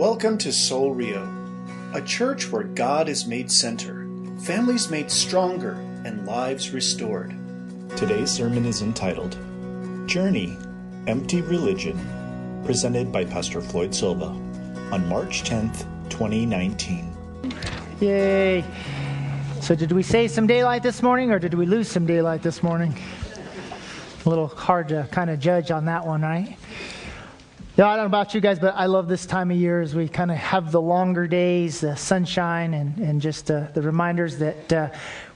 Welcome to Soul Rio, a church where God is made center, families made stronger, and lives restored. Today's sermon is entitled Journey Empty Religion, presented by Pastor Floyd Silva on March 10th, 2019. Yay. So, did we save some daylight this morning or did we lose some daylight this morning? A little hard to kind of judge on that one, right? Yeah, I don't know about you guys, but I love this time of year as we kind of have the longer days, the sunshine, and, and just uh, the reminders that uh,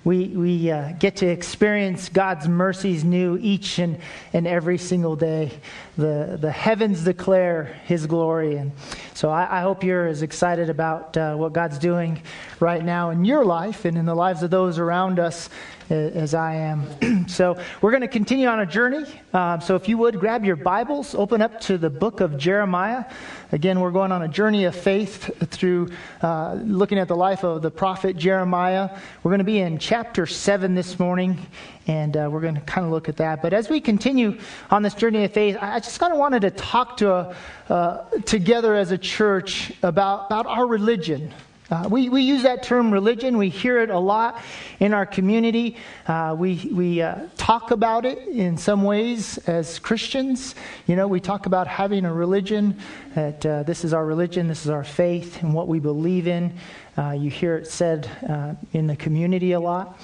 we, we uh, get to experience God's mercies new each and, and every single day. The, the heavens declare His glory. And so I, I hope you're as excited about uh, what God's doing right now in your life and in the lives of those around us as I am. so, we're going to continue on a journey. Um, so, if you would grab your Bibles, open up to the book of Jeremiah. Again, we're going on a journey of faith through uh, looking at the life of the prophet Jeremiah. We're going to be in chapter 7 this morning, and uh, we're going to kind of look at that. But as we continue on this journey of faith, I just kind of wanted to talk to a, uh, together as a church about, about our religion. Uh, we, we use that term religion. We hear it a lot in our community. Uh, we we uh, talk about it in some ways as Christians. You know, we talk about having a religion, that uh, this is our religion, this is our faith, and what we believe in. Uh, you hear it said uh, in the community a lot.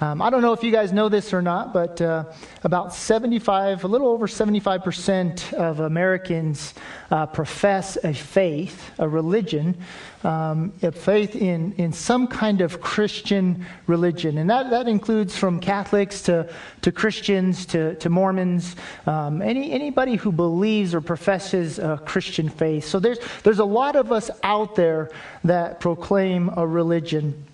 Um, I don't know if you guys know this or not, but uh, about 75, a little over 75% of Americans uh, profess a faith, a religion, um, a faith in, in some kind of Christian religion. And that, that includes from Catholics to, to Christians to, to Mormons, um, any, anybody who believes or professes a Christian faith. So there's, there's a lot of us out there that proclaim a religion.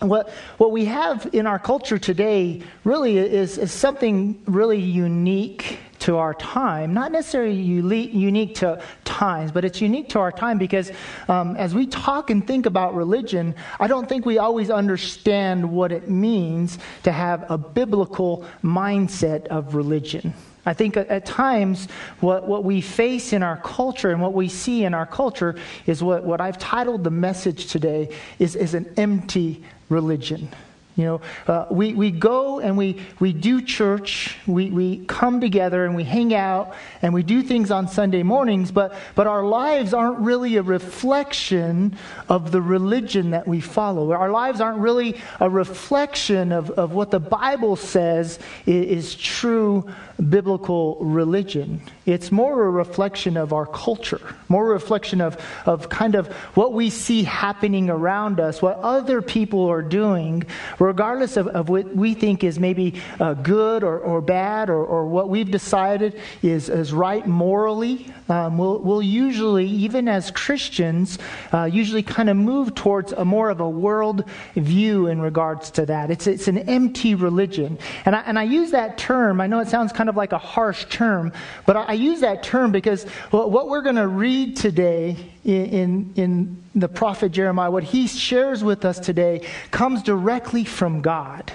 What, what we have in our culture today really is, is something really unique to our time. Not necessarily unique to times, but it's unique to our time because um, as we talk and think about religion, I don't think we always understand what it means to have a biblical mindset of religion. I think at times what, what we face in our culture and what we see in our culture is what, what I've titled the message today is, is an empty religion. You know, uh, we, we go and we, we do church, we, we come together and we hang out and we do things on Sunday mornings, but, but our lives aren't really a reflection of the religion that we follow. Our lives aren't really a reflection of, of what the Bible says is, is true biblical religion. It's more a reflection of our culture, more a reflection of, of kind of what we see happening around us, what other people are doing regardless of, of what we think is maybe uh, good or, or bad or, or what we've decided is, is right morally, um, we'll, we'll usually, even as Christians, uh, usually kind of move towards a more of a world view in regards to that. It's, it's an empty religion. And I, and I use that term, I know it sounds kind of like a harsh term, but I, I use that term because what we're going to read today in, in, in the prophet Jeremiah, what he shares with us today, comes directly from God.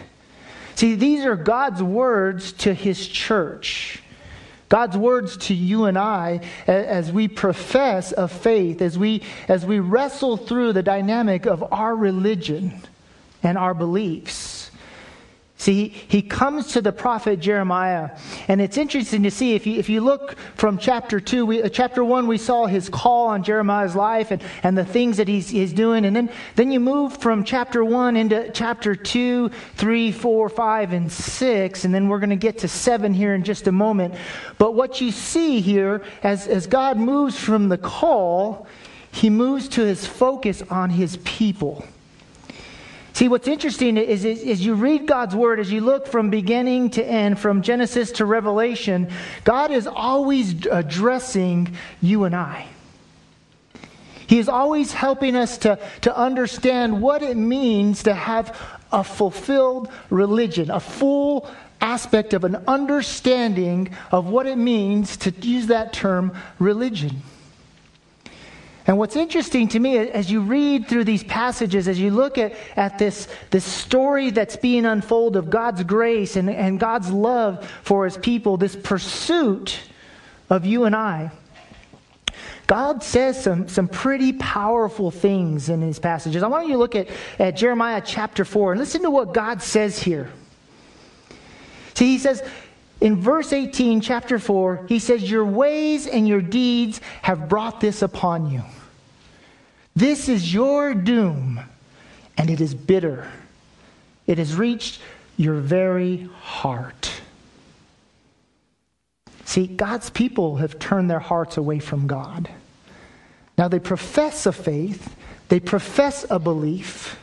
See, these are God's words to his church. God's words to you and I as we profess a faith, as we, as we wrestle through the dynamic of our religion and our beliefs. See, he comes to the prophet Jeremiah, and it's interesting to see if you, if you look from chapter 2, we, uh, chapter 1, we saw his call on Jeremiah's life and, and the things that he's, he's doing. And then, then you move from chapter 1 into chapter 2, 3, 4, 5, and 6, and then we're going to get to 7 here in just a moment. But what you see here, as, as God moves from the call, he moves to his focus on his people. See, what's interesting is, is, is, you read God's word, as you look from beginning to end, from Genesis to Revelation, God is always addressing you and I. He is always helping us to, to understand what it means to have a fulfilled religion, a full aspect of an understanding of what it means to use that term religion. And what's interesting to me as you read through these passages, as you look at, at this, this story that's being unfolded of God's grace and, and God's love for his people, this pursuit of you and I, God says some, some pretty powerful things in his passages. I want you to look at, at Jeremiah chapter 4 and listen to what God says here. See, he says in verse 18, chapter 4, he says, Your ways and your deeds have brought this upon you. This is your doom, and it is bitter. It has reached your very heart. See, God's people have turned their hearts away from God. Now, they profess a faith, they profess a belief,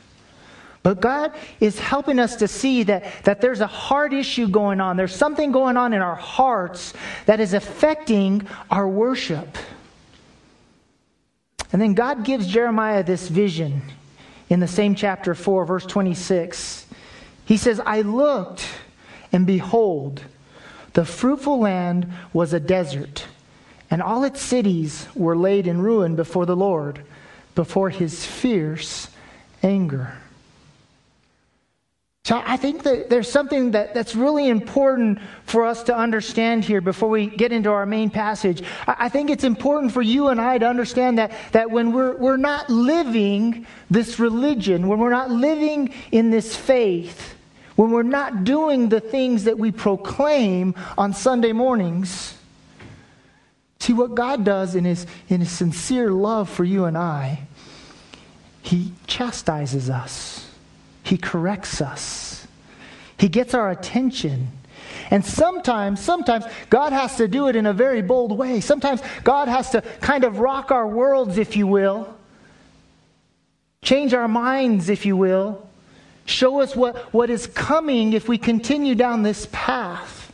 but God is helping us to see that, that there's a heart issue going on. There's something going on in our hearts that is affecting our worship. And then God gives Jeremiah this vision in the same chapter 4, verse 26. He says, I looked, and behold, the fruitful land was a desert, and all its cities were laid in ruin before the Lord, before his fierce anger. So I think that there's something that, that's really important for us to understand here before we get into our main passage. I, I think it's important for you and I to understand that, that when we're, we're not living this religion, when we're not living in this faith, when we're not doing the things that we proclaim on Sunday mornings, see what God does in his, in his sincere love for you and I, He chastises us, He corrects us, He gets our attention. And sometimes, sometimes God has to do it in a very bold way. Sometimes God has to kind of rock our worlds, if you will, change our minds, if you will, Show us what, what is coming if we continue down this path.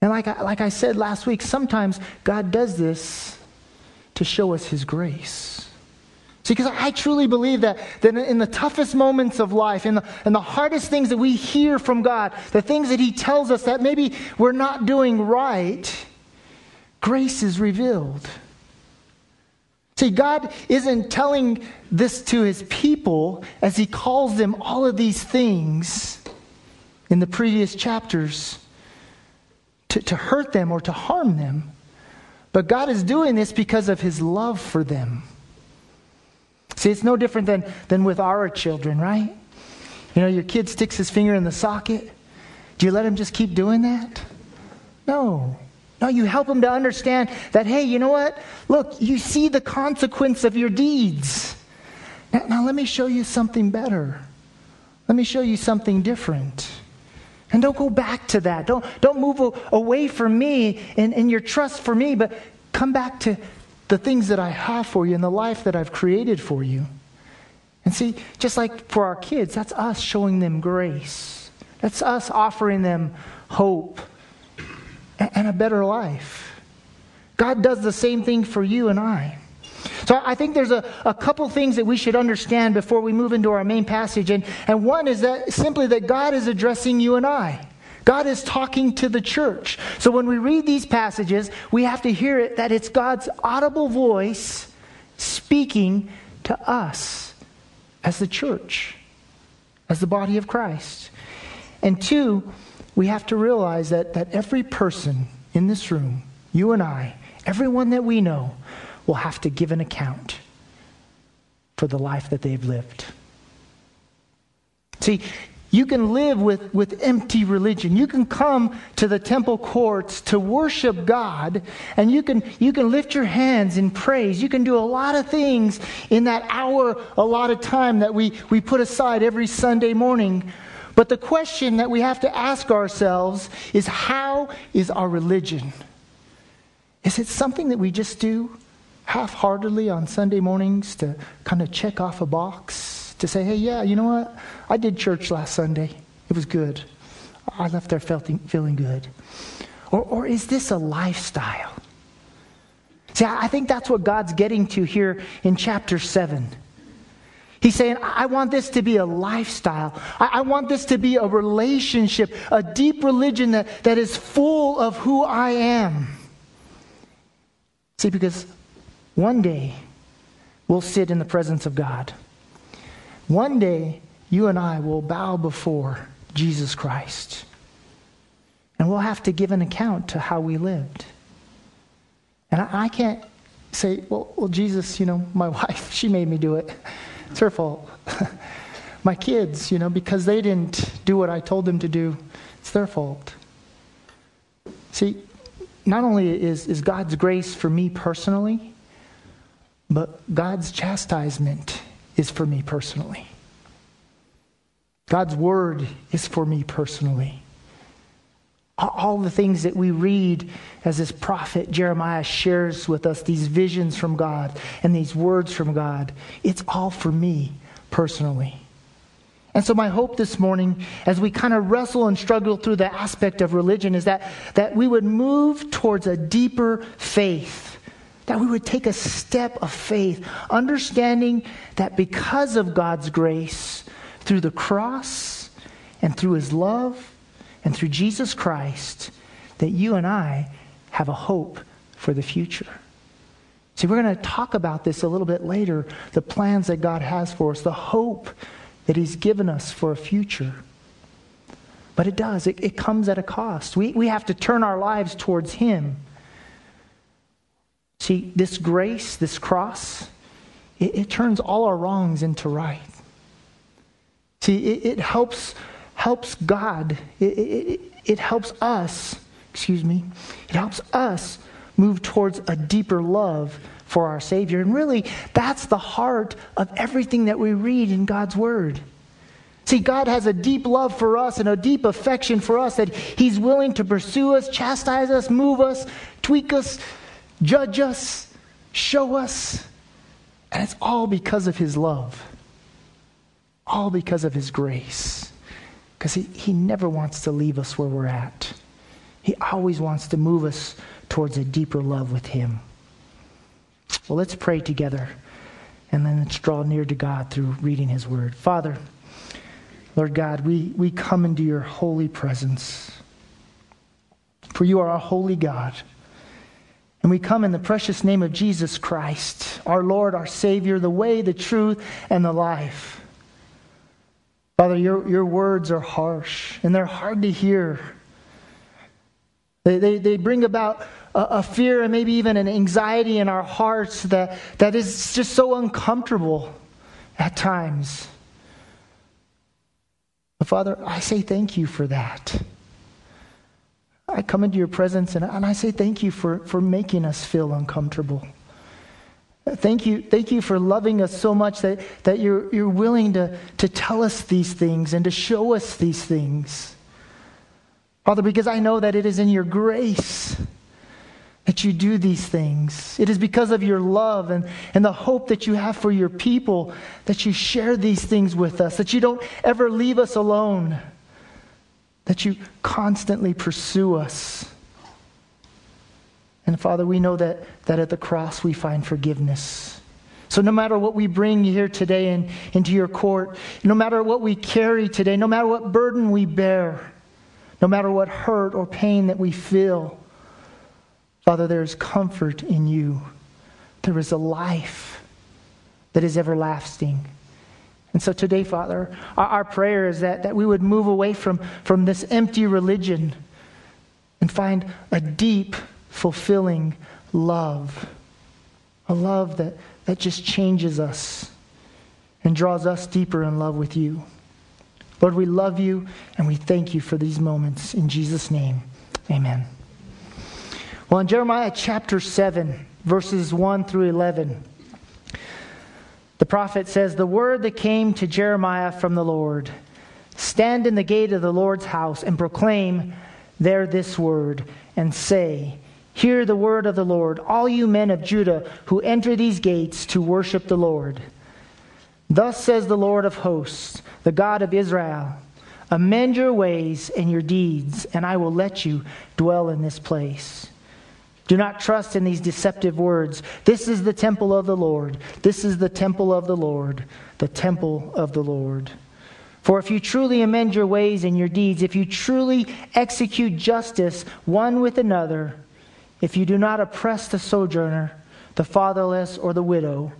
And like I, like I said last week, sometimes God does this to show us His grace. See, because I truly believe that, that in the toughest moments of life, in the, in the hardest things that we hear from God, the things that He tells us that maybe we're not doing right, grace is revealed. See, God isn't telling this to his people as he calls them all of these things in the previous chapters to, to hurt them or to harm them. But God is doing this because of his love for them. See, it's no different than, than with our children, right? You know, your kid sticks his finger in the socket. Do you let him just keep doing that? No. No, you help him to understand that, hey, you know what? Look, you see the consequence of your deeds. Now, now let me show you something better. Let me show you something different. And don't go back to that. Don't, don't move away from me and, and your trust for me, but come back to the things that I have for you and the life that I've created for you. And see, just like for our kids, that's us showing them grace. That's us offering them hope and a better life. God does the same thing for you and I. So I think there's a, a couple things that we should understand before we move into our main passage. And, and one is that simply that God is addressing you and I. God is talking to the church. So when we read these passages, we have to hear it that it's God's audible voice speaking to us as the church, as the body of Christ. And two, we have to realize that, that every person in this room, you and I, everyone that we know, will have to give an account for the life that they've lived. See, you can live with, with empty religion. You can come to the temple courts to worship God, and you can, you can lift your hands in praise. You can do a lot of things in that hour, a lot of time that we, we put aside every Sunday morning. But the question that we have to ask ourselves is how is our religion? Is it something that we just do half heartedly on Sunday mornings to kind of check off a box? To say, hey, yeah, you know what? I did church last Sunday. It was good. I left there feeling good. Or, or is this a lifestyle? See, I think that's what God's getting to here in chapter 7. He's saying, I want this to be a lifestyle. I, I, want this to be a relationship, a deep religion that, that is full of who I am. See, because one day we'll sit in the presence of God. One day you and I will bow before Jesus Christ. And we'll have to give an account to how we lived. And I, I can't say, well, well, Jesus, you know, my wife, she made me do it. It's her fault. my kids, you know, because they didn't do what I told them to do, it's their fault. See, not only is, is God's grace for me personally, but God's chastisement is for me personally. God's word is for me personally. All the things that we read as this prophet Jeremiah shares with us, these visions from God and these words from God, it's all for me personally. And so, my hope this morning, as we kind of wrestle and struggle through the aspect of religion, is that, that we would move towards a deeper faith. That we would take a step of faith, understanding that because of God's grace, through the cross and through his love and through Jesus Christ, that you and I have a hope for the future. See, we're going to talk about this a little bit later the plans that God has for us, the hope that He's given us for a future. But it does, it, it comes at a cost. We, we have to turn our lives towards Him. See, this grace, this cross, it, it turns all our wrongs into right. See, it, it helps, helps God, it, it, it helps us, excuse me, it helps us move towards a deeper love for our Savior. And really, that's the heart of everything that we read in God's Word. See, God has a deep love for us and a deep affection for us that He's willing to pursue us, chastise us, move us, tweak us, judge us, show us. And it's all because of His love, all because of His grace. Because he, he never wants to leave us where we're at, He always wants to move us towards a deeper love with Him. Well, let's pray together and then let's draw near to God through reading His Word. Father, Lord God, we, we come into your holy presence. For you are a holy God. And we come in the precious name of Jesus Christ, our Lord, our Savior, the way, the truth, and the life. Father, your, your words are harsh and they're hard to hear. They, they, they bring about a, a, fear and maybe even an anxiety in our hearts that, that is just so uncomfortable at times. But Father, I say thank you for that. I come into your presence and, and I say thank you for, for making us feel uncomfortable. Thank you, thank you for loving us so much that, that you're, you're willing to, to tell us these things and to show us these things. Father, because I know that it is in your grace that you do these things. It is because of your love and, and the hope that you have for your people that you share these things with us, that you don't ever leave us alone, that you constantly pursue us. And Father, we know that, that at the cross we find forgiveness. So, no matter what we bring here today in, into your court, no matter what we carry today, no matter what burden we bear, no matter what hurt or pain that we feel, Father, there is comfort in you. There is a life that is everlasting. And so today, Father, our, our, prayer is that, that we would move away from, from this empty religion and find a deep, fulfilling love. A love that, that just changes us and draws us deeper in love with you. Lord, we love you and we thank you for these moments. In Jesus' name, amen. Well, in Jeremiah chapter 7, verses 1 through 11, the prophet says, The word that came to Jeremiah from the Lord stand in the gate of the Lord's house and proclaim there this word, and say, Hear the word of the Lord, all you men of Judah who enter these gates to worship the Lord. Thus says the Lord of hosts, the God of Israel Amend your ways and your deeds, and I will let you dwell in this place. Do not trust in these deceptive words. This is the temple of the Lord. This is the temple of the Lord, the temple of the Lord. For if you truly amend your ways and your deeds, if you truly execute justice one with another, if you do not oppress the sojourner, the fatherless, or the widow,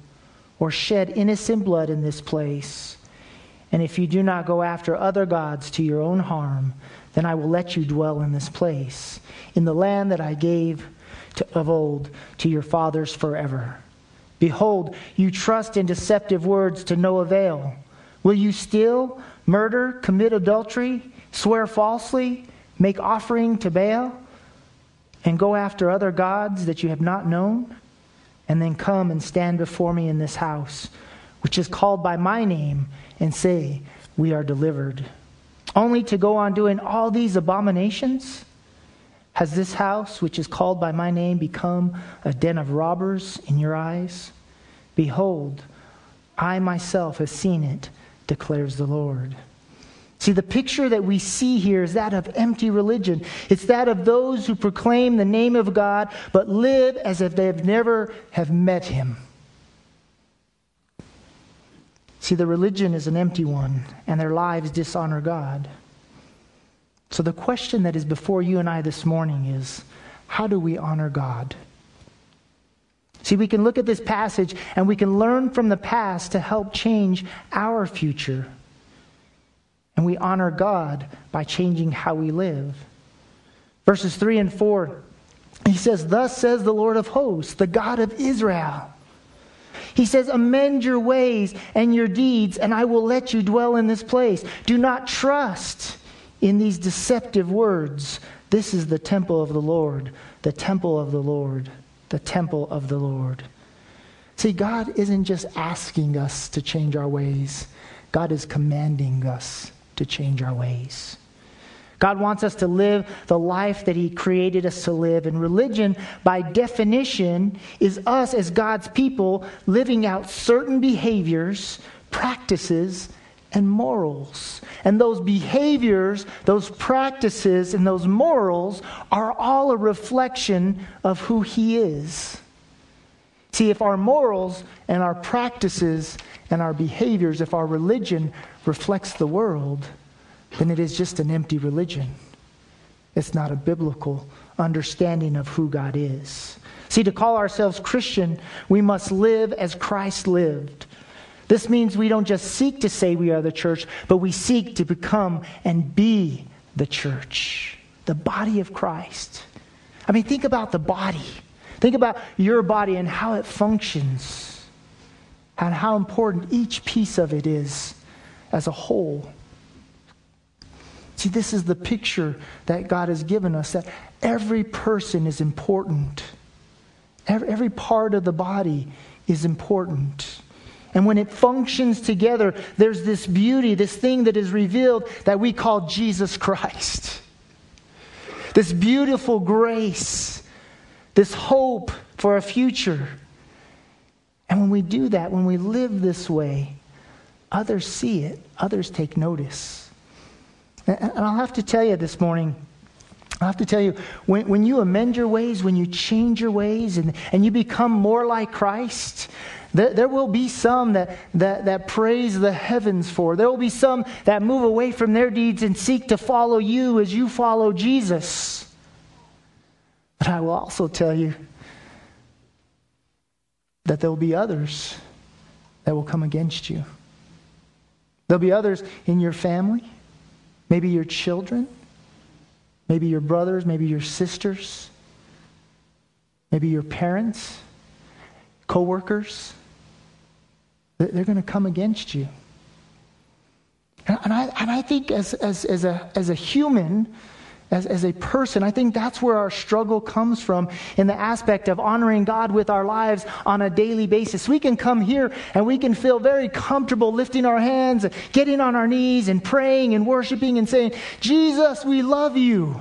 or shed innocent blood in this place. And if you do not go after other gods to your own harm, then I will let you dwell in this place, in the land that I gave to, of old to your fathers forever. Behold, you trust in deceptive words to no avail. Will you steal, murder, commit adultery, swear falsely, make offering to Baal, and go after other gods that you have not known, and then come and stand before me in this house, which is called by my name, and say, We are delivered? Only to go on doing all these abominations? Has this house, which is called by my name, become a den of robbers in your eyes? Behold, I myself have seen it, declares the Lord. See, the picture that we see here is that of empty religion. It's that of those who proclaim the name of God but live as if they have never have met him. See, the religion is an empty one, and their lives dishonor God. So, the question that is before you and I this morning is how do we honor God? See, we can look at this passage and we can learn from the past to help change our future. And we honor God by changing how we live. Verses 3 and 4, he says, Thus says the Lord of hosts, the God of Israel. He says, Amend your ways and your deeds, and I will let you dwell in this place. Do not trust in these deceptive words. This is the temple of the Lord, the temple of the Lord, the temple of the Lord. See, God isn't just asking us to change our ways, God is commanding us to change our ways. God wants us to live the life that He created us to live. And religion, by definition, is us as God's people living out certain behaviors, practices, and morals. And those behaviors, those practices, and those morals are all a reflection of who He is. See, if our morals and our practices and our behaviors, if our religion reflects the world, then it is just an empty religion. It's not a biblical understanding of who God is. See, to call ourselves Christian, we must live as Christ lived. This means we don't just seek to say we are the church, but we seek to become and be the church, the body of Christ. I mean, think about the body. Think about your body and how it functions, and how important each piece of it is as a whole. See, this is the picture that God has given us that every person is important, every, part of the body is important. And when it functions together, there's this beauty, this thing that is revealed that we call Jesus Christ. This beautiful grace, this hope for a future. And when we do that, when we live this way, others see it, others take notice. And I'll have to tell you this morning, I have to tell you, when, when you amend your ways, when you change your ways, and, and you become more like Christ, there will be some that, that, that praise the heavens for. There will be some that move away from their deeds and seek to follow you as you follow Jesus. But I will also tell you that there will be others that will come against you. There'll be others in your family, maybe your children, maybe your brothers, maybe your sisters, maybe your parents, coworkers they're going to come against you. And I, and I think as, as, as, a, as a human, as, as a person, I think that's where our struggle comes from in the aspect of honoring God with our lives on a daily basis. We can come here and we can feel very comfortable lifting our hands, getting on our knees, and praying and worshiping and saying, Jesus, we love you.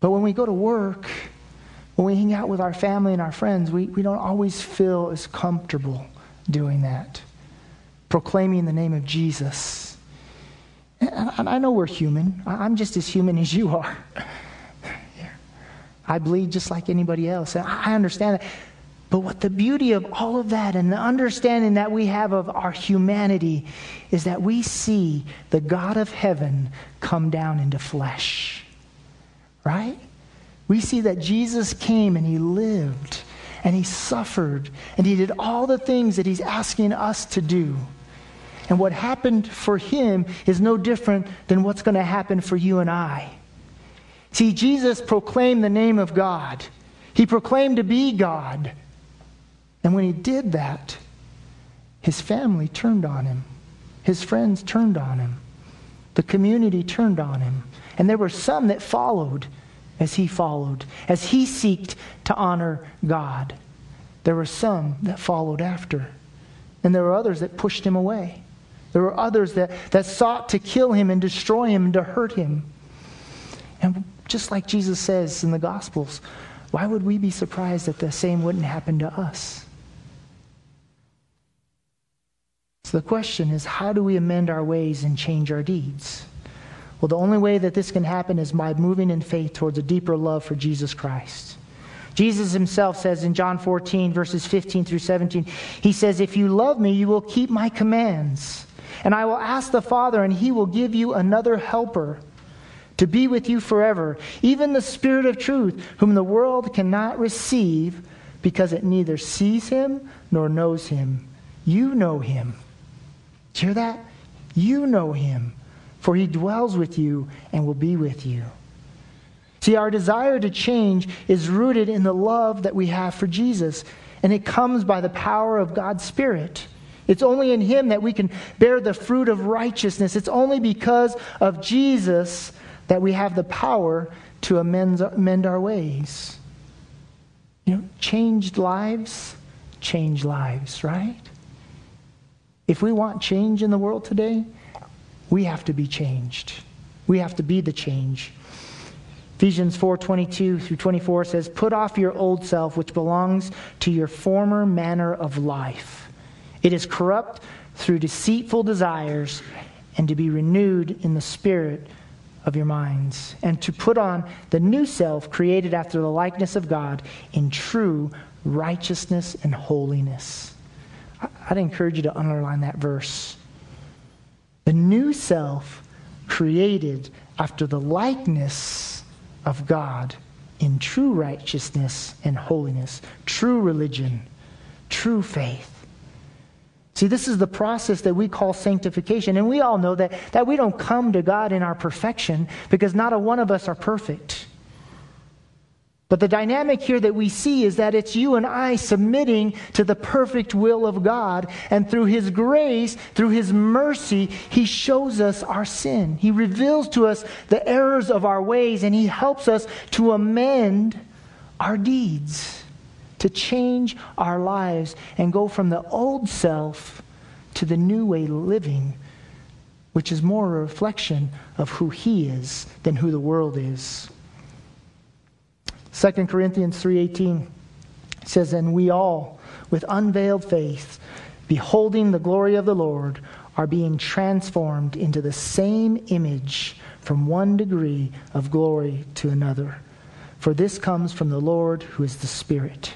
But when we go to work, when we hang out with our family and our friends, we, we don't always feel as comfortable doing that, proclaiming the name of Jesus. And I know we're human. I'm just as human as you are. I bleed just like anybody else. I understand that. But what the beauty of all of that and the understanding that we have of our humanity is that we see the God of heaven come down into flesh. Right? We see that Jesus came and he lived and he suffered and he did all the things that he's asking us to do. And what happened for him is no different than what's going to happen for you and I. See, Jesus proclaimed the name of God. He proclaimed to be God. And when he did that, his family turned on him. His friends turned on him. The community turned on him. And there were some that followed as he followed, as he seeked to honor God. There were some that followed after. And there were others that pushed him away. There were others that, that sought to kill him and destroy him and to hurt him. And just like Jesus says in the Gospels, why would we be surprised that the same wouldn't happen to us? So the question is how do we amend our ways and change our deeds? Well, the only way that this can happen is by moving in faith towards a deeper love for Jesus Christ. Jesus himself says in John 14, verses 15 through 17, he says, If you love me, you will keep my commands. And I will ask the Father, and he will give you another helper to be with you forever, even the Spirit of truth, whom the world cannot receive because it neither sees him nor knows him. You know him. Do you hear that? You know him, for he dwells with you and will be with you. See, our desire to change is rooted in the love that we have for Jesus, and it comes by the power of God's Spirit. It's only in Him that we can bear the fruit of righteousness. It's only because of Jesus that we have the power to amend, amend our ways. You know, changed lives change lives, right? If we want change in the world today, we have to be changed. We have to be the change. Ephesians 4:22 through 24 says, "Put off your old self which belongs to your former manner of life. It is corrupt through deceitful desires and to be renewed in the spirit of your minds, and to put on the new self created after the likeness of God in true righteousness and holiness. I'd encourage you to underline that verse. The new self created after the likeness of God in true righteousness and holiness, true religion, true faith. See, this is the process that we call sanctification. And we all know that, that we don't come to God in our perfection because not a one of us are perfect. But the dynamic here that we see is that it's you and I submitting to the perfect will of God. And through His grace, through His mercy, He shows us our sin. He reveals to us the errors of our ways, and He helps us to amend our deeds to change our lives and go from the old self to the new way of living, which is more a reflection of who He is than who the world is. 2 Corinthians 3:18 says, "And we all, with unveiled face, beholding the glory of the Lord, are being transformed into the same image from one degree of glory to another. For this comes from the Lord who is the Spirit."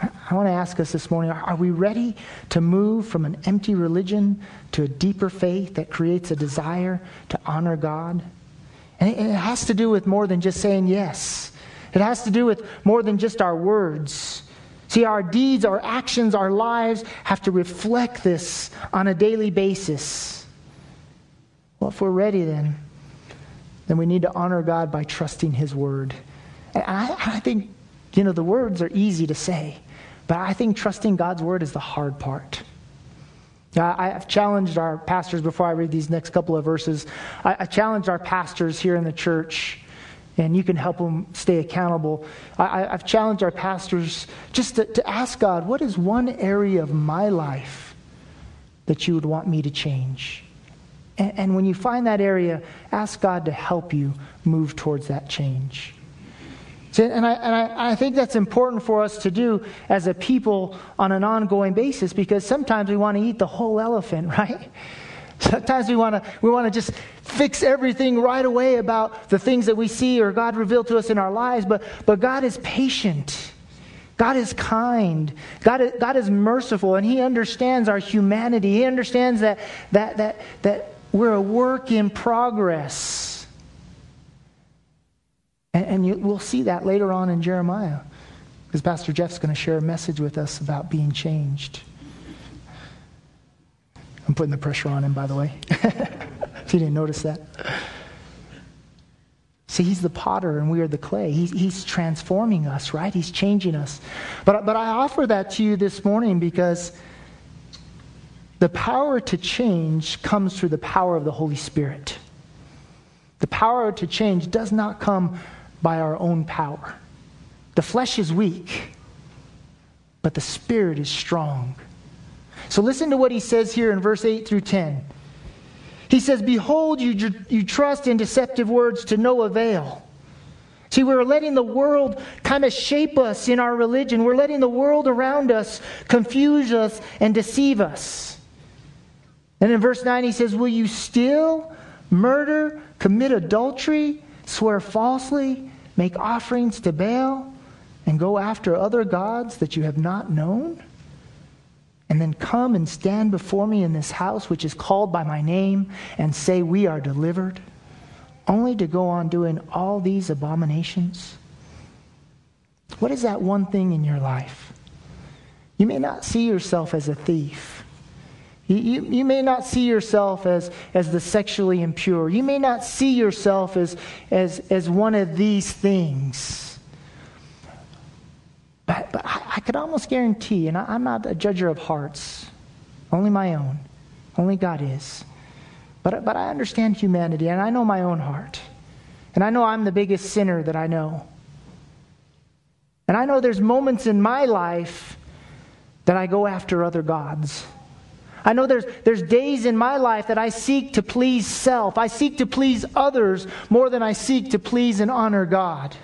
I want to ask us this morning are we ready to move from an empty religion to a deeper faith that creates a desire to honor God? And it has to do with more than just saying yes, it has to do with more than just our words. See, our deeds, our actions, our lives have to reflect this on a daily basis. Well, if we're ready, then, then we need to honor God by trusting His word. And I, I think, you know, the words are easy to say. But I think trusting God's word is the hard part. Uh, I've challenged our pastors before I read these next couple of verses. I challenged our pastors here in the church, and you can help them stay accountable. I, have challenged our pastors just to, to ask God, what is one area of my life that you would want me to change? And, and when you find that area, ask God to help you move towards that change. And, I, and I, I, think that's important for us to do as a people on an ongoing basis because sometimes we want to eat the whole elephant, right? Sometimes we want to we want to just fix everything right away about the things that we see or God revealed to us in our lives, but but God is patient. God is kind. God is, God is merciful and he understands our humanity. He understands that that that that we're a work in progress. And, and you, we'll see that later on in Jeremiah, because Pastor Jeff's going to share a message with us about being changed. I'm putting the pressure on him, by the way, if you didn't notice that. See, he's the potter and we are the clay. He's, he's transforming us, right? He's changing us. But, but I offer that to you this morning because the power to change comes through the power of the Holy Spirit. The power to change does not come by our own power. The flesh is weak, but the spirit is strong. So listen to what he says here in verse 8 through 10. He says, Behold, you, you trust in deceptive words to no avail. See, we're letting the world kind of shape us in our religion. We're letting the world around us confuse us and deceive us. And in verse 9, he says, Will you steal, murder, commit adultery, swear falsely, make offerings to Baal, and go after other gods that you have not known? and then come and stand before me in this house which is called by my name and say, We are delivered, only to go on doing all these abominations? What is that one thing in your life? You may not see yourself as a thief. You, you, you, may not see yourself as, as the sexually impure. You may not see yourself as, as, as one of these things. But, but I, I could almost guarantee, and I, I'm not a judger of hearts, only my own. Only God is. But, but I understand humanity, and I know my own heart. And I know I'm the biggest sinner that I know. And I know there's moments in my life that I go after other gods. I know there's, there's days in my life that I seek to please self. I seek to please others more than I seek to please and honor God.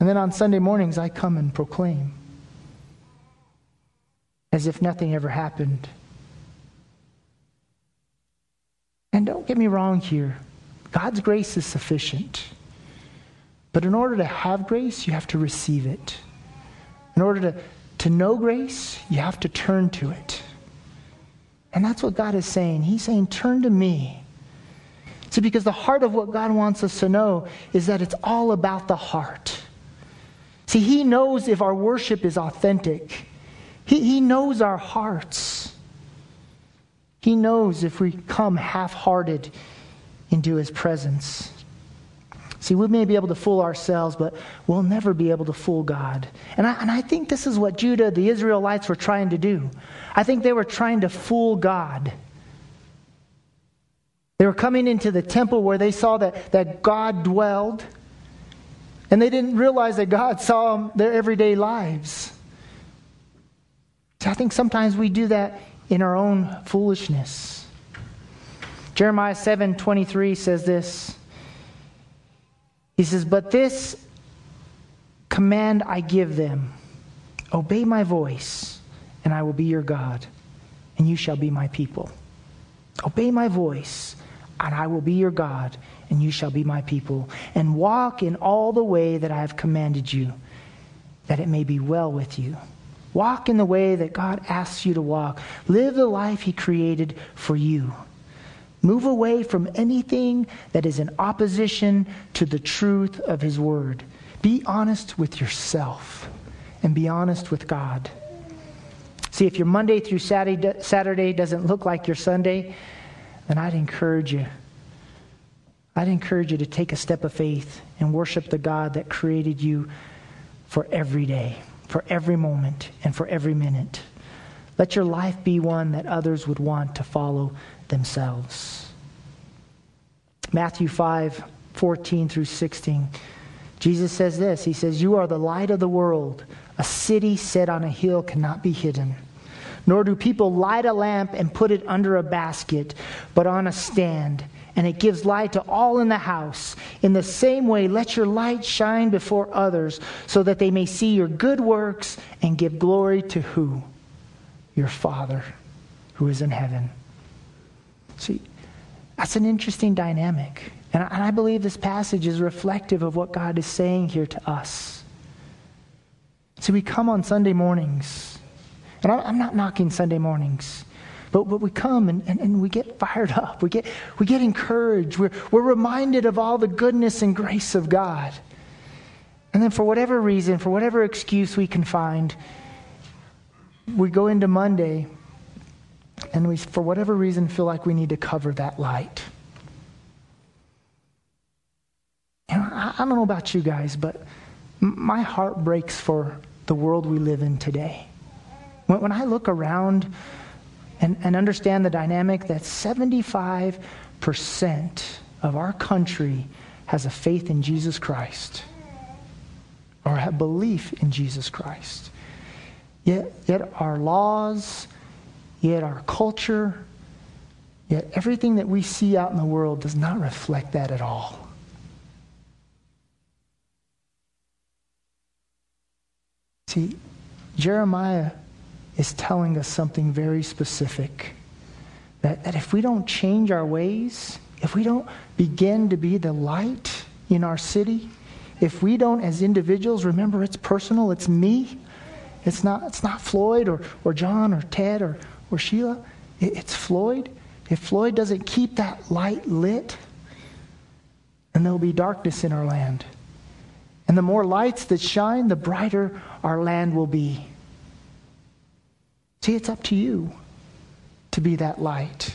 And then on Sunday mornings, I come and proclaim as if nothing ever happened. And don't get me wrong here God's grace is sufficient. But in order to have grace, you have to receive it. In order to, to know grace, you have to turn to it. And that's what God is saying. He's saying, Turn to me. See, because the heart of what God wants us to know is that it's all about the heart. See, He knows if our worship is authentic, He, he knows our hearts. He knows if we come half hearted into His presence. See, we may be able to fool ourselves, but we'll never be able to fool God. And I, and I think this is what Judah, the Israelites, were trying to do. I think they were trying to fool God. They were coming into the temple where they saw that, that God dwelled. And they didn't realize that God saw their everyday lives. So I think sometimes we do that in our own foolishness. Jeremiah 7 23 says this. He says, But this command I give them obey my voice, and I will be your God, and you shall be my people. Obey my voice, and I will be your God, and you shall be my people, and walk in all the way that I have commanded you, that it may be well with you. Walk in the way that God asks you to walk. Live the life He created for you. Move away from anything that is in opposition to the truth of His Word. Be honest with yourself and be honest with God. See, if your Monday through Saturday doesn't look like your Sunday, then I'd encourage you I'd encourage you to take a step of faith and worship the God that created you for every day, for every moment, and for every minute. Let your life be one that others would want to follow themselves. Matthew 5 14 through 16. Jesus says this He says, You are the light of the world. A city set on a hill cannot be hidden. Nor do people light a lamp and put it under a basket, but on a stand and it gives light to all in the house. In the same way, let your light shine before others so that they may see your good works and give glory to who? Your Father who is in heaven. See, that's an interesting dynamic. And I, and I believe this passage is reflective of what God is saying here to us. See, we come on Sunday mornings, and I'm not knocking Sunday mornings. But, but we come and, and, and we get fired up. We get, we get encouraged. We're, we're reminded of all the goodness and grace of God. And then, for whatever reason, for whatever excuse we can find, we go into Monday and we, for whatever reason, feel like we need to cover that light. I don't know about you guys, but my heart breaks for the world we live in today. When, when I look around and, and understand the dynamic that 75% of our country has a faith in Jesus Christ or a belief in Jesus Christ. Yet, yet our laws, yet our culture, yet everything that we see out in the world does not reflect that at all. See, Jeremiah is telling us something very specific. That, that if we don't change our ways, if we don't begin to be the light in our city, if we don't, as individuals, remember it's personal, it's me, it's not, it's not Floyd or, or John or Ted or, or Sheila, it's Floyd. If Floyd doesn't keep that light lit, then there'll be darkness in our land. And the more lights that shine, the brighter our land will be. See, it's up to you to be that light.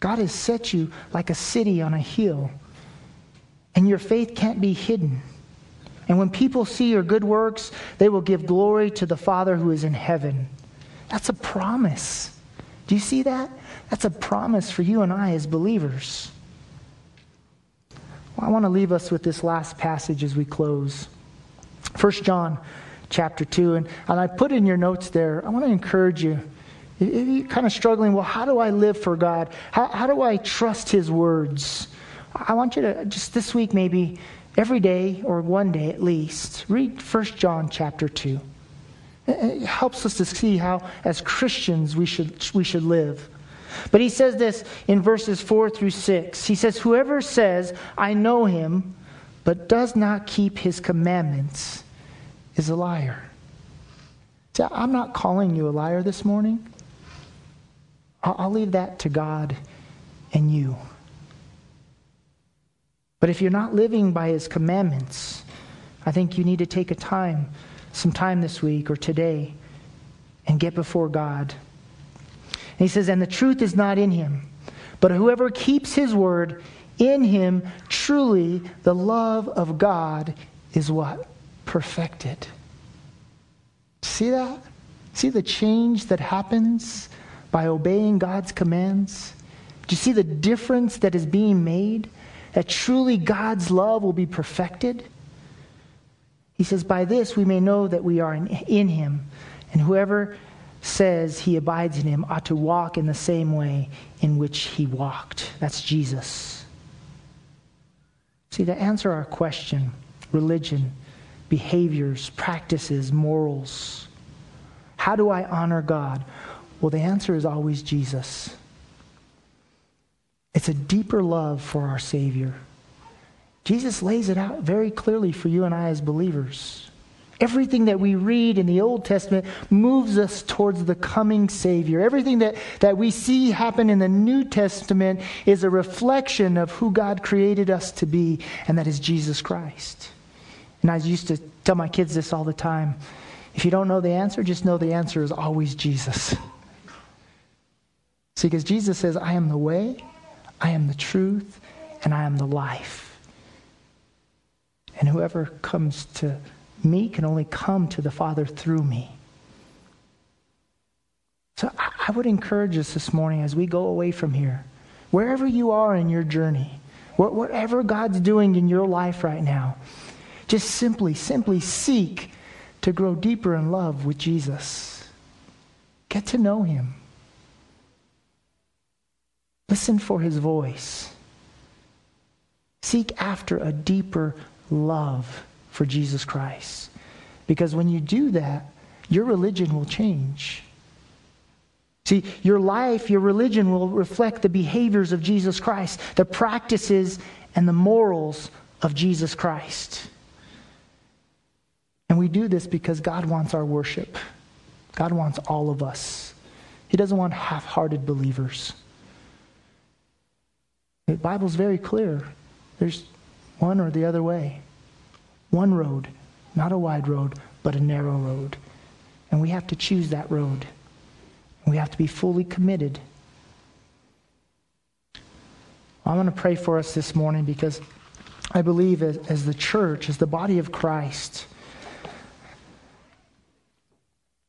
God has set you like a city on a hill, and your faith can't be hidden. And when people see your good works, they will give glory to the Father who is in heaven. That's a promise. Do you see that? That's a promise for you and I as believers. Well, I want to leave us with this last passage as we close. 1 John chapter 2. And, and I put in your notes there, I want to encourage you. If you're kind of struggling, well, how do I live for God? How, how do I trust His words? I want you to just this week, maybe every day or one day at least, read 1 John chapter 2. It helps us to see how, as Christians, we should, we should live. But he says this in verses 4 through 6. He says, Whoever says, I know him, but does not keep his commandments, is a liar. See, I'm not calling you a liar this morning. I'll leave that to God and you. But if you're not living by his commandments, I think you need to take a time, some time this week or today, and get before God. And he says, And the truth is not in him, but whoever keeps his word, in him truly the love of God is what? perfected. See that? See the change that happens by obeying God's commands? Do you see the difference that is being made? That truly God's love will be perfected? He says, By this we may know that we are in, in Him, and whoever says he abides in Him ought to walk in the same way in which He walked. That's Jesus. See, to answer our question, religion, behaviors, practices, morals. How do I honor God? Well, the answer is always Jesus. It's a deeper love for our Savior. Jesus lays it out very clearly for you and I as believers. Everything that we read in the Old Testament moves us towards the coming Savior. Everything that, that we see happen in the New Testament is a reflection of who God created us to be, and that is Jesus Christ. And I used to tell my kids this all the time. If you don't know the answer, just know the answer is always Jesus. See, because Jesus says, I am the way, I am the truth, and I am the life. And whoever comes to me can only come to the Father through me. So I would encourage us this morning as we go away from here, wherever you are in your journey, whatever God's doing in your life right now, just simply, simply seek to grow deeper in love with Jesus. Get to know him. Listen for his voice. Seek after a deeper love for Jesus Christ. Because when you do that, your religion will change. See, your life, your religion will reflect the behaviors of Jesus Christ, the practices and the morals of Jesus Christ. And we do this because God wants our worship. God wants all of us. He doesn't want half hearted believers. The Bible's very clear. There's one or the other way. One road, not a wide road, but a narrow road. And we have to choose that road. We have to be fully committed. I want to pray for us this morning because I believe as, as the church, as the body of Christ,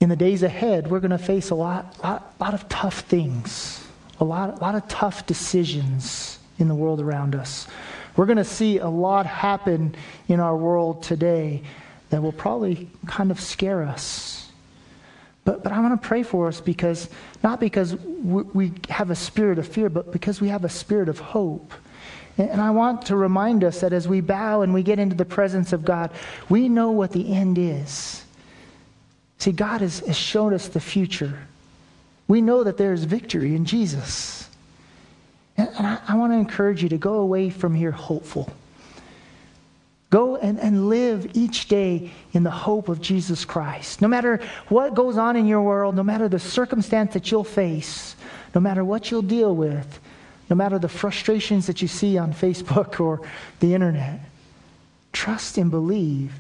in the days ahead, we're going to face a lot, lot, lot of tough things, a lot, a lot of tough decisions in the world around us. We're going to see a lot happen in our world today that will probably kind of scare us. But, but I want to pray for us because, not because we, we have a spirit of fear, but because we have a spirit of hope. And, and I want to remind us that as we bow and we get into the presence of God, we know what the end is. See, God has, has shown us the future. We know that there is victory in Jesus. And, and I, I want to encourage you to go away from here hopeful. Go and, and live each day in the hope of Jesus Christ. No matter what goes on in your world, no matter the circumstance that you'll face, no matter what you'll deal with, no matter the frustrations that you see on Facebook or the internet, trust and believe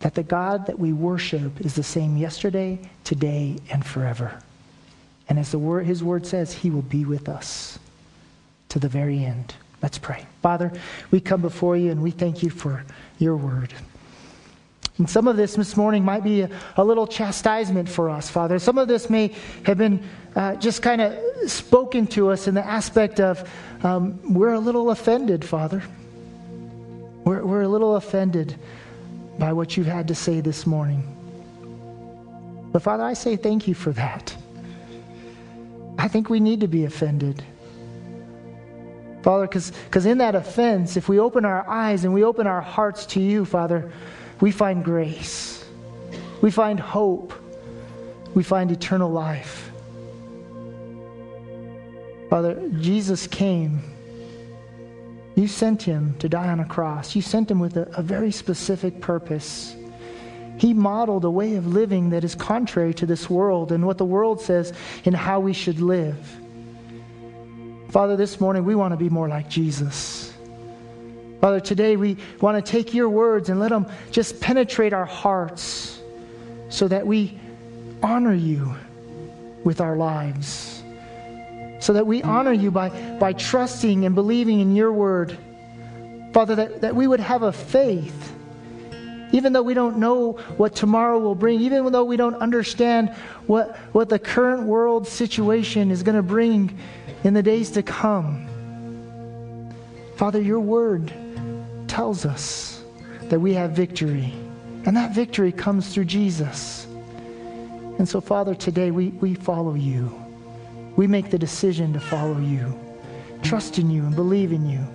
that the God that we worship is the same yesterday, today, and forever. And as word, his word says, he will be with us to the very end. Let's pray. Father, we come before you and we thank you for your word. And some of this this morning might be a, a little chastisement for us, Father. Some of this may have been uh, just kind of spoken to us in the aspect of um, we're a little offended, Father. We're, we're a little offended by what you've had to say this morning. But Father, I say thank you for that. I think we need to be offended. Father, because in that offense, if we open our eyes and we open our hearts to you, Father, we find grace. We find hope. We find eternal life. Father, Jesus came. You sent him to die on a cross. You sent him with a, a very specific purpose. He modeled a way of living that is contrary to this world and what the world says in how we should live. Father, this morning we want to be more like Jesus. Father, today we want to take your words and let them just penetrate our hearts so that we honor you with our lives. So that we honor you by, by trusting and believing in your word. Father, that, that we would have a faith, even though we don't know what tomorrow will bring, even though we don't understand what, what the current world situation is going to bring in the days to come. Father, your word tells us that we have victory, and that victory comes through Jesus. And so, Father, today we, we follow you. We make the decision to follow you, trust in you, and believe in you.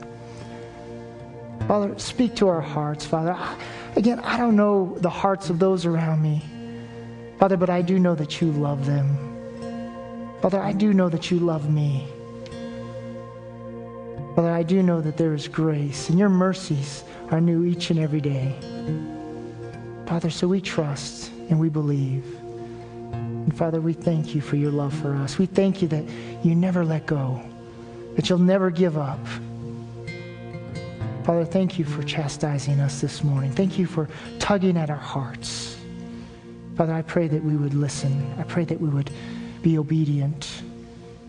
Father, speak to our hearts, Father. Again, I don't know the hearts of those around me, Father, but I do know that you love them. Father, I do know that you love me. Father, I do know that there is grace and your mercies are new each and every day. Father, so we trust and we believe. And Father, we thank you for your love for us. We thank you that you never let go, that you'll never give up. Father, thank you for chastising us this morning. Thank you for tugging at our hearts. Father, I pray that we would listen. I pray that we would be obedient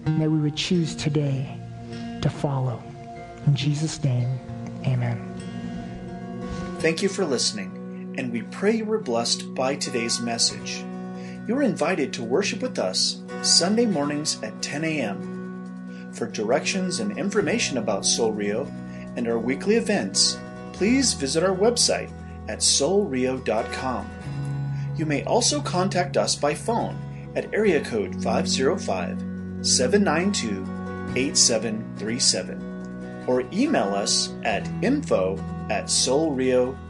and that we would choose today to follow. In Jesus' name, amen. Thank you for listening, and we pray you were blessed by today's message. You are invited to worship with us Sunday mornings at 10 a.m. For directions and information about Soul Rio and our weekly events, please visit our website at soulrio.com. You may also contact us by phone at area code 505 792 8737 or email us at info at soulrio.com.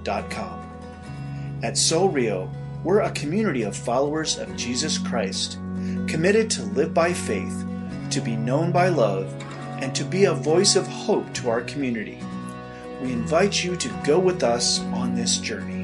At Soul Rio, we're a community of followers of Jesus Christ, committed to live by faith, to be known by love, and to be a voice of hope to our community. We invite you to go with us on this journey.